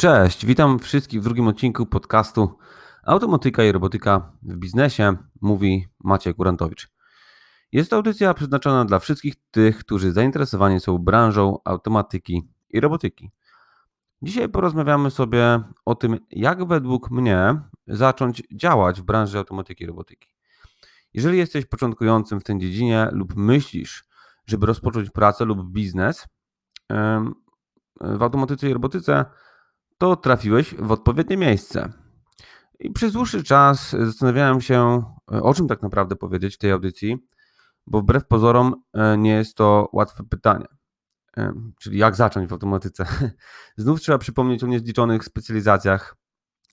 Cześć, witam wszystkich w drugim odcinku podcastu Automatyka i robotyka w biznesie, mówi Maciej Kurantowicz. Jest to audycja przeznaczona dla wszystkich tych, którzy zainteresowani są branżą automatyki i robotyki. Dzisiaj porozmawiamy sobie o tym, jak według mnie zacząć działać w branży automatyki i robotyki. Jeżeli jesteś początkującym w tej dziedzinie lub myślisz, żeby rozpocząć pracę lub biznes w automatyce i robotyce, to trafiłeś w odpowiednie miejsce. I przez dłuższy czas zastanawiałem się, o czym tak naprawdę powiedzieć w tej audycji, bo wbrew pozorom e, nie jest to łatwe pytanie. E, czyli jak zacząć w automatyce? Znów trzeba przypomnieć o niezliczonych specjalizacjach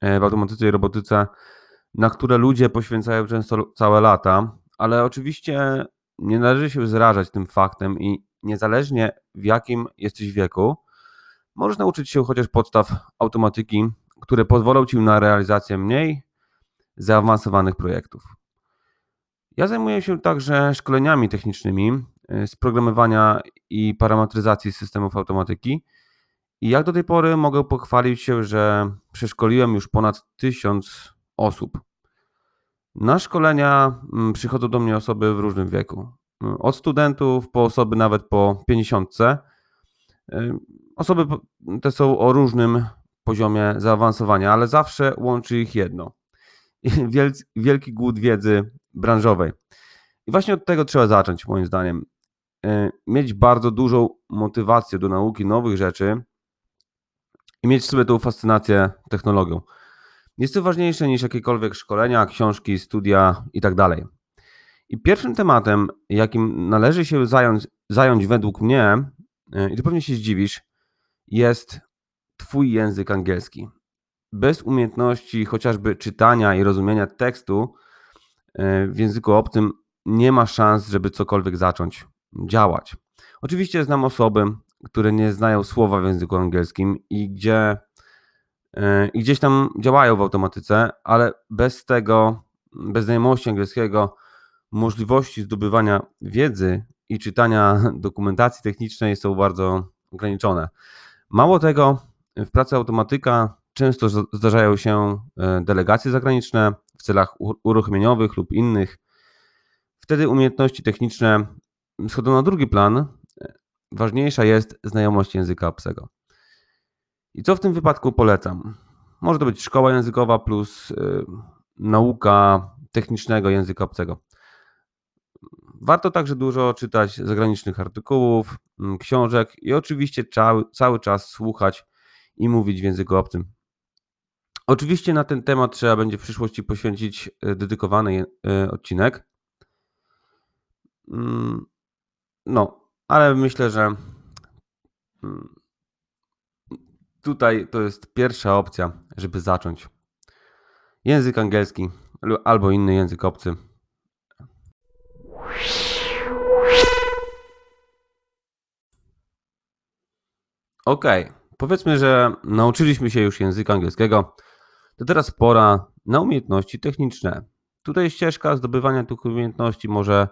e, w automatyce i robotyce, na które ludzie poświęcają często całe lata, ale oczywiście nie należy się zrażać tym faktem i niezależnie w jakim jesteś wieku, Możesz nauczyć się chociaż podstaw automatyki, które pozwolą Ci na realizację mniej zaawansowanych projektów. Ja zajmuję się także szkoleniami technicznymi y, z programowania i parametryzacji systemów automatyki. I jak do tej pory mogę pochwalić się, że przeszkoliłem już ponad tysiąc osób. Na szkolenia mm, przychodzą do mnie osoby w różnym wieku. Od studentów po osoby nawet po 50 Osoby te są o różnym poziomie zaawansowania, ale zawsze łączy ich jedno. Wielki głód wiedzy branżowej. I właśnie od tego trzeba zacząć, moim zdaniem. E, mieć bardzo dużą motywację do nauki nowych rzeczy i mieć w sobie tą fascynację technologią. Jest to ważniejsze niż jakiekolwiek szkolenia, książki, studia itd. Tak I pierwszym tematem, jakim należy się zająć, zająć według mnie, e, i tu pewnie się zdziwisz, jest Twój język angielski. Bez umiejętności chociażby czytania i rozumienia tekstu e, w języku obcym nie ma szans, żeby cokolwiek zacząć działać. Oczywiście znam osoby, które nie znają słowa w języku angielskim i gdzie e, i gdzieś tam działają w automatyce, ale bez tego, bez znajomości angielskiego, możliwości zdobywania wiedzy i czytania dokumentacji technicznej są bardzo ograniczone. Mało tego, w pracy automatyka często zdarzają się e, delegacje zagraniczne w celach uruchomieniowych lub innych. Wtedy umiejętności techniczne schodzą na drugi plan. Ważniejsza jest znajomość języka obcego. I co w tym wypadku polecam? Może to być szkoła językowa plus yy, nauka technicznego języka obcego. Warto także dużo czytać zagranicznych artykułów, mm, książek i oczywiście cały, cały czas słuchać i mówić w języku obcym. Oczywiście na ten temat trzeba będzie w przyszłości poświęcić e, dedykowany e, odcinek. Mm, no, ale myślę, że mm, tutaj to jest pierwsza opcja, żeby zacząć. Język angielski albo inny język obcy Okay. powiedzmy, że nauczyliśmy się już języka angielskiego, to teraz pora na umiejętności techniczne. Tutaj ścieżka zdobywania tych umiejętności może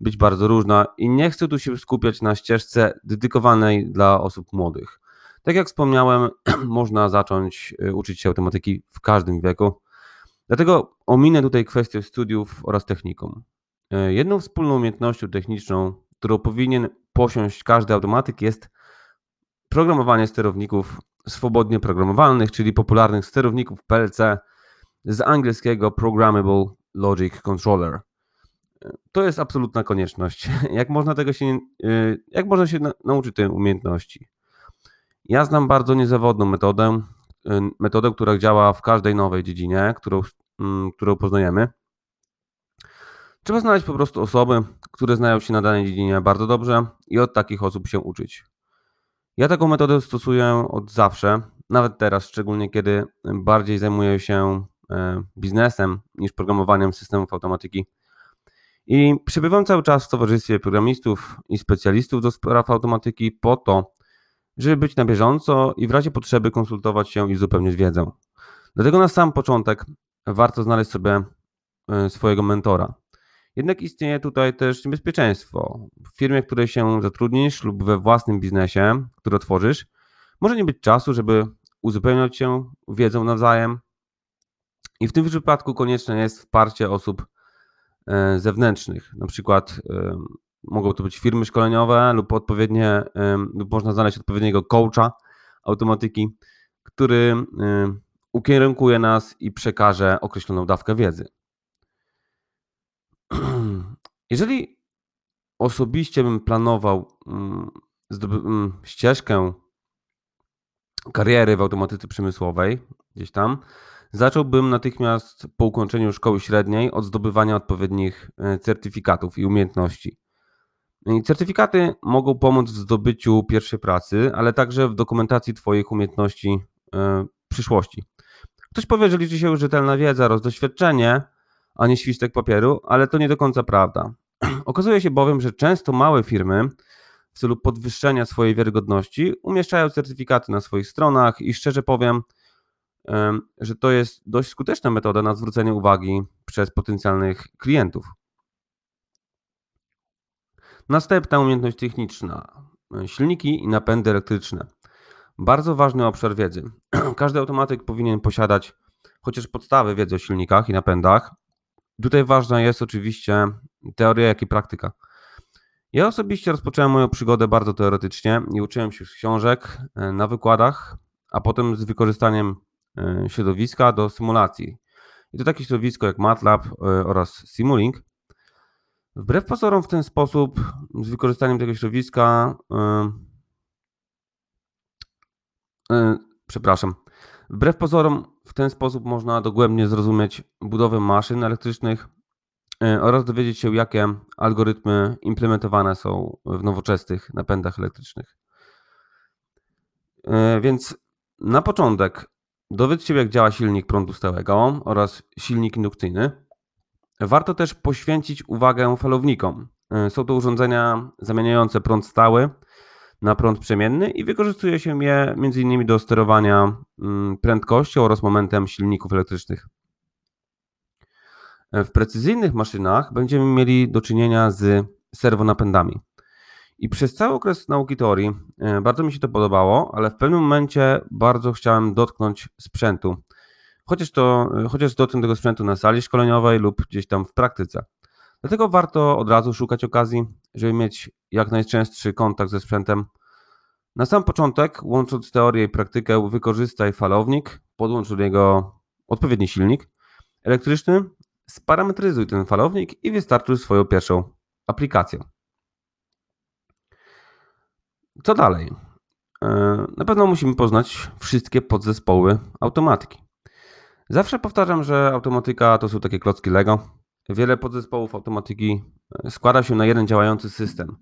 być bardzo różna i nie chcę tu się skupiać na ścieżce dedykowanej dla osób młodych. Tak jak wspomniałem, można zacząć y, uczyć się automatyki w każdym wieku. Dlatego ominę tutaj kwestię studiów oraz technikum. Y, jedną wspólną umiejętnością techniczną, którą powinien posiąść każdy automatyk jest programowanie sterowników swobodnie programowalnych, czyli popularnych sterowników PLC z angielskiego Programmable Logic Controller. To jest absolutna konieczność. Jak można tego się, y, jak można się nauczyć tej umiejętności? Ja znam bardzo niezawodną metodę, metodę, która działa w każdej nowej dziedzinie, którą, mm, którą poznajemy. Trzeba znaleźć po prostu osoby, które znają się na danej dziedzinie bardzo dobrze i od takich osób się uczyć. Ja taką metodę stosuję od zawsze, nawet teraz, szczególnie kiedy bardziej zajmuję się e, biznesem niż programowaniem systemów automatyki. I przebywam cały czas w towarzystwie programistów i specjalistów do spraw automatyki po to, żeby być na bieżąco i w razie potrzeby konsultować się i uzupełnić wiedzę. Dlatego na sam początek warto znaleźć sobie e, swojego mentora. Jednak istnieje tutaj też niebezpieczeństwo. W firmie, w której się zatrudnisz lub we własnym biznesie, który otworzysz, może nie być czasu, żeby uzupełniać się wiedzą nawzajem. I w tym przypadku konieczne jest wsparcie osób e, zewnętrznych. Na przykład mogą to być firmy szkoleniowe lub odpowiednie, lub można znaleźć odpowiedniego coacha automatyki, który ukierunkuje nas i przekaże określoną dawkę wiedzy. Jeżeli osobiście bym planował mm, mm, ścieżkę kariery w automatyce przemysłowej, gdzieś tam, zacząłbym natychmiast po ukończeniu szkoły średniej od zdobywania odpowiednich e, certyfikatów i umiejętności. Certyfikaty mogą pomóc w zdobyciu pierwszej pracy, ale także w dokumentacji Twoich umiejętności e, przyszłości. Ktoś powie, że liczy się już rzetelna wiedza oraz doświadczenie, a nie świstek papieru, ale to nie do końca prawda. Okazuje się bowiem, że często małe firmy w celu podwyższenia swojej wiarygodności umieszczają certyfikaty na swoich stronach i szczerze powiem, że to jest dość skuteczna metoda na zwrócenie uwagi przez potencjalnych klientów. Następna umiejętność techniczna. Silniki i napędy elektryczne. Bardzo ważny obszar wiedzy. Każdy automatyk powinien posiadać chociaż podstawy wiedzy o silnikach i napędach. Tutaj ważna jest oczywiście teoria, jak i praktyka. Ja osobiście rozpocząłem moją przygodę bardzo teoretycznie i uczyłem się z książek, e, na wykładach, a potem z wykorzystaniem e, środowiska do symulacji. I to takie środowisko jak MATLAB e, oraz Simulink. Wbrew pozorom w ten sposób, z wykorzystaniem tego środowiska, przepraszam, wbrew pozorom w ten sposób można dogłębnie zrozumieć budowę maszyn elektrycznych, E, oraz dowiedzieć się, jakie algorytmy implementowane są w nowoczesnych napędach elektrycznych. E, więc na początek dowiedz się, jak działa silnik prądu stałego oraz silnik indukcyjny. Warto też poświęcić uwagę falownikom. E, są to urządzenia zamieniające prąd stały na prąd przemienny i wykorzystuje się je m.in. do sterowania mm, prędkością oraz momentem silników elektrycznych. W precyzyjnych maszynach będziemy mieli do czynienia z serwonapędami. I przez cały okres nauki teorii e, bardzo mi się to podobało, ale w pewnym momencie bardzo chciałem dotknąć sprzętu. Chociaż, to, e, chociaż dotknę tego sprzętu na sali szkoleniowej lub gdzieś tam w praktyce. Dlatego warto od razu szukać okazji, żeby mieć jak najczęstszy kontakt ze sprzętem. Na sam początek, łącząc teorię i praktykę, wykorzystaj falownik, podłącz do niego odpowiedni silnik elektryczny Sparametryzuj ten falownik i wystartuj swoją pierwszą aplikację. Co dalej? E, na pewno musimy poznać wszystkie podzespoły automatyki. Zawsze powtarzam, że automatyka to są takie klocki Lego. Wiele podzespołów automatyki e, składa się na jeden działający system.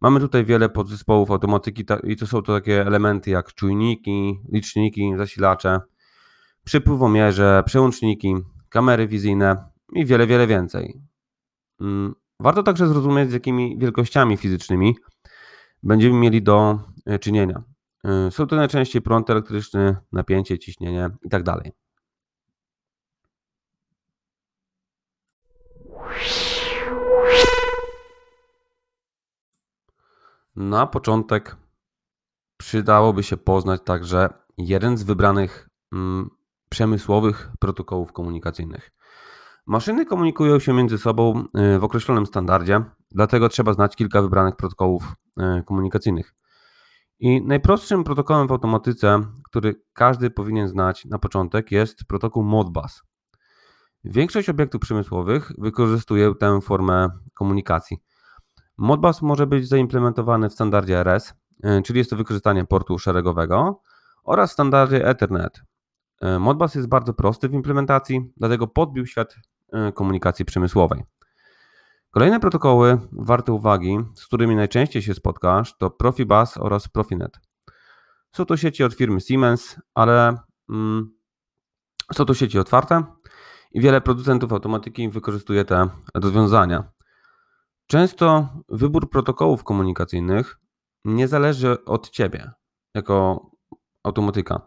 Mamy tutaj wiele podzespołów automatyki i to są to takie elementy jak czujniki, liczniki, zasilacze, przypływomierze, przełączniki, kamery wizyjne i wiele, wiele więcej. Mm, warto także zrozumieć, z jakimi wielkościami fizycznymi będziemy mieli do e, czynienia. E, są to najczęściej prąd elektryczny, napięcie, ciśnienie itd. Na początek przydałoby się poznać także jeden z wybranych mm, przemysłowych protokołów komunikacyjnych. Maszyny komunikują się między sobą y, w określonym standardzie, dlatego trzeba znać kilka wybranych protokołów y, komunikacyjnych. I najprostszym protokołem w automatyce, który każdy powinien znać na początek, jest protokół Modbus. Większość obiektów przemysłowych wykorzystuje tę formę komunikacji. Modbus może być zaimplementowany w standardzie RS, y, czyli jest to wykorzystanie portu szeregowego, oraz w standardzie Ethernet, E, Modbus jest bardzo prosty w implementacji, dlatego podbił świat e, komunikacji przemysłowej. Kolejne protokoły warte uwagi, z którymi najczęściej się spotkasz, to Profibus oraz Profinet. Są to sieci od firmy Siemens, ale mm, są to sieci otwarte i wiele producentów automatyki wykorzystuje te rozwiązania. Często wybór protokołów komunikacyjnych nie zależy od ciebie jako automatyka.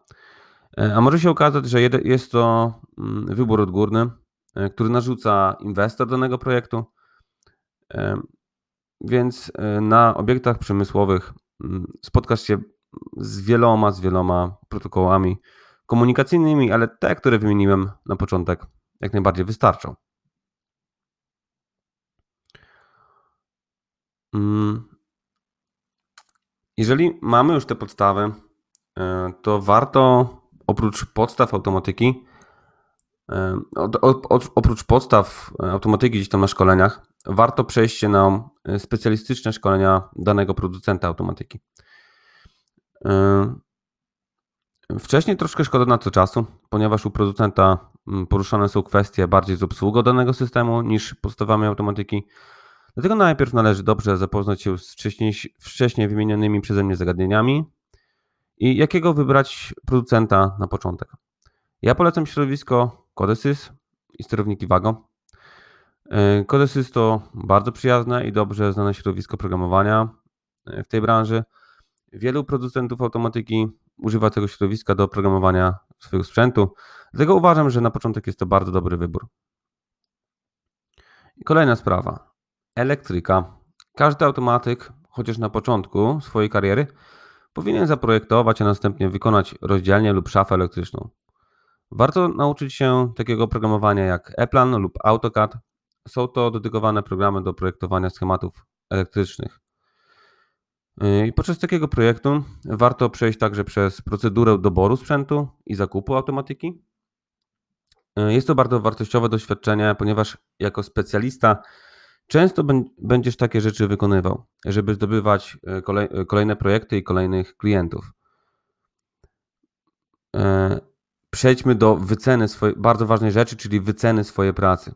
E, a może się okazać, że jest to mm, wybór odgórny, e, który narzuca inwestor danego projektu. E, więc na obiektach przemysłowych mm, spotkasz się z wieloma, z wieloma protokołami komunikacyjnymi, ale te, które wymieniłem na początek, jak najbardziej wystarczą. Jeżeli mamy już te podstawy, e, to warto oprócz podstaw automatyki, e, oprócz podstaw automatyki gdzieś tam na szkoleniach, warto przejść się na specjalistyczne szkolenia danego producenta automatyki. E, wcześniej troszkę szkoda na to czasu, ponieważ u producenta mm, poruszane są kwestie bardziej z obsługą danego systemu niż podstawami automatyki. Dlatego najpierw należy dobrze zapoznać się z wcześniej, wcześniej wymienionymi przeze mnie zagadnieniami i jakiego wybrać producenta na początek. Ja polecam środowisko Codesys i sterowniki Wago. E, Codesys to bardzo przyjazne i dobrze znane środowisko programowania e, w tej branży. Wielu producentów automatyki używa tego środowiska do programowania swojego sprzętu, dlatego uważam, że na początek jest to bardzo dobry wybór. I kolejna sprawa elektryka. Każdy automatyk, chociaż na początku swojej kariery, powinien zaprojektować, a następnie wykonać rozdzielnię lub szafę elektryczną. Warto nauczyć się takiego programowania jak Eplan lub AutoCAD. Są to dedykowane programy do projektowania schematów elektrycznych. I podczas takiego projektu warto przejść także przez procedurę doboru sprzętu i zakupu automatyki. Jest to bardzo wartościowe doświadczenie, ponieważ jako specjalista Często będziesz takie rzeczy wykonywał, żeby zdobywać e, e, kolejne projekty i kolejnych klientów. E, przejdźmy do wyceny swojej, bardzo ważnej rzeczy, czyli wyceny swojej pracy.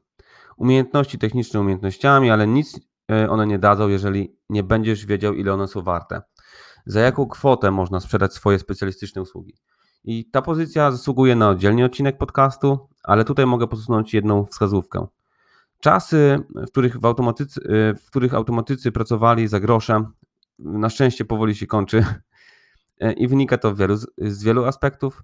Umiejętności techniczne umiejętnościami, ale nic one nie dadzą, jeżeli nie będziesz wiedział, ile one są warte. Za jaką kwotę można sprzedać swoje specjalistyczne usługi. I ta pozycja zasługuje na oddzielny odcinek podcastu, ale tutaj mogę posunąć jedną wskazówkę. Czasy, w których, w, automatycy, w których automatycy pracowali za grosze, na szczęście powoli się kończy i wynika to wielu, z wielu aspektów.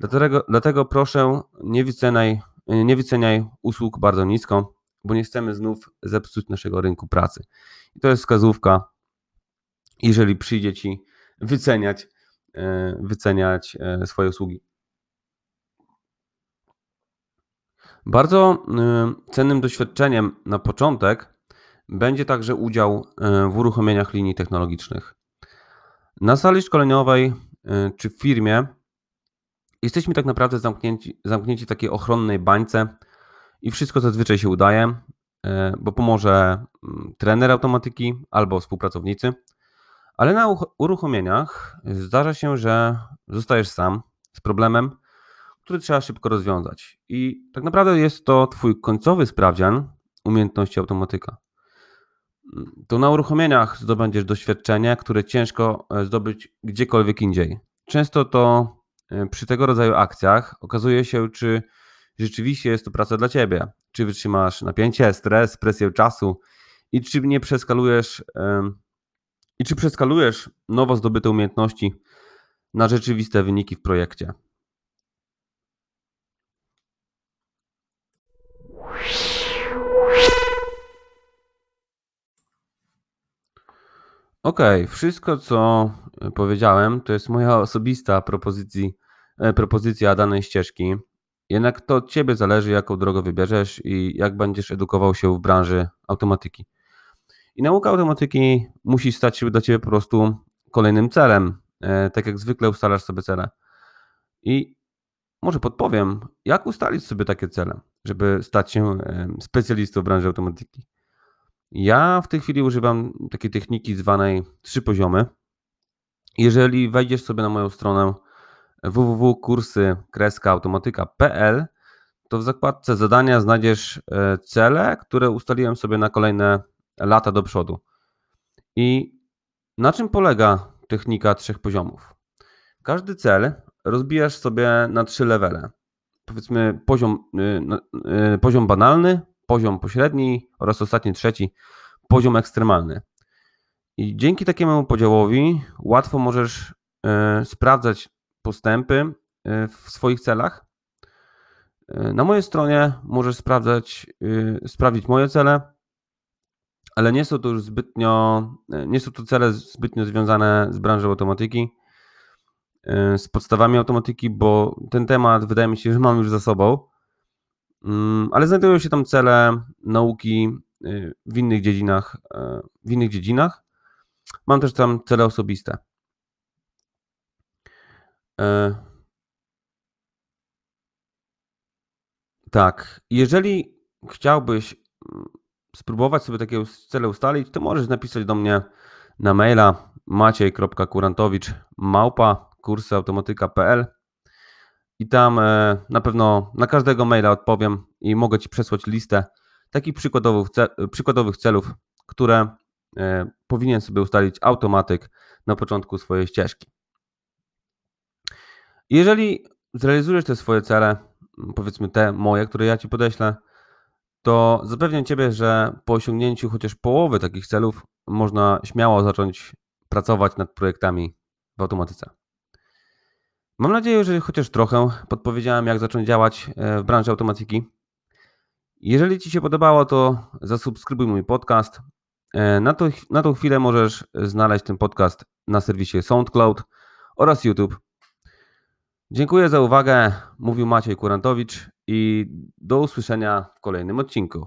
Dlatego, dlatego proszę, nie wyceniaj, nie wyceniaj usług bardzo nisko, bo nie chcemy znów zepsuć naszego rynku pracy. I to jest wskazówka, jeżeli przyjdzie Ci wyceniać, e, wyceniać e, swoje usługi. Bardzo y, cennym doświadczeniem na początek będzie także udział y, w uruchomieniach linii technologicznych. Na sali szkoleniowej y, czy w firmie jesteśmy tak naprawdę zamknięci, zamknięci w takiej ochronnej bańce i wszystko zazwyczaj się udaje, bo pomoże mm, trener automatyki albo współpracownicy. Ale na uruchomieniach zdarza się, że zostajesz sam z problemem który trzeba szybko rozwiązać. I tak naprawdę jest to Twój końcowy sprawdzian umiejętności automatyka. To na uruchomieniach zdobędziesz doświadczenie, które ciężko e, zdobyć gdziekolwiek indziej. Często to e, przy tego rodzaju akcjach okazuje się, czy rzeczywiście jest to praca dla Ciebie. Czy wytrzymasz napięcie, stres, presję czasu i czy nie przeskalujesz i czy przeskalujesz nowo zdobyte umiejętności na rzeczywiste wyniki w projekcie. Okej, wszystko co e, powiedziałem, to jest moja osobista propozycji, e, propozycja danej ścieżki. Jednak to od ciebie zależy, jaką drogę wybierzesz i jak będziesz edukował się w branży automatyki. I nauka automatyki musi stać się dla ciebie po prostu kolejnym celem. E, tak jak zwykle ustalasz sobie cele. I może podpowiem, jak ustalić sobie takie cele, żeby stać się specjalistą w branży automatyki. Ja w tej chwili używam takiej techniki zwanej trzy poziomy. Jeżeli wejdziesz sobie na moją stronę www.kursy-automatyka.pl, to w zakładce zadania znajdziesz e, cele, które ustaliłem sobie na kolejne lata do przodu. I na czym polega technika trzech poziomów? Każdy cel rozbijasz sobie na trzy levele. Powiedzmy poziom, y, y, poziom banalny, poziom pośredni oraz ostatni, trzeci, poziom ekstremalny. I dzięki takiemu podziałowi łatwo możesz y, sprawdzać postępy y, w swoich celach. Y, na mojej stronie możesz sprawdzać, sprawdzić moje cele, ale nie są to już zbytnio, nie są to cele zbytnio związane z branżą automatyki. e, z podstawami automatyki, bo ten temat wydaje mi się, że mam już za sobą. Mm, ale znajdują się tam cele nauki e, w innych dziedzinach. W innych dziedzinach. Mam też tam cele osobiste. Tak, jeżeli chciałbyś mm, spróbować sobie takiego cele ustalić, to możesz napisać do mnie na maila maciej.kurantowicz małpa i tam e, na pewno na każdego maila odpowiem i mogę Ci przesłać listę takich przykładowych, przykładowych celów, które e, powinien sobie ustalić automatyk na początku swojej ścieżki. Jeżeli zrealizujesz te swoje cele, powiedzmy te moje, które ja Ci podeślę, to zapewniam Ciebie, że po osiągnięciu chociaż połowy takich celów można śmiało zacząć pracować nad projektami w automatyce. Mam nadzieję, że chociaż trochę podpowiedziałem, jak zacząć działać e, w branży automatyki. Jeżeli Ci się podobało, to zasubskrybuj mój podcast. E, na, to, na tą chwilę możesz znaleźć ten podcast na serwisie SoundCloud oraz YouTube. Dziękuję za uwagę. Mówił Maciej Kurantowicz i do usłyszenia w kolejnym odcinku.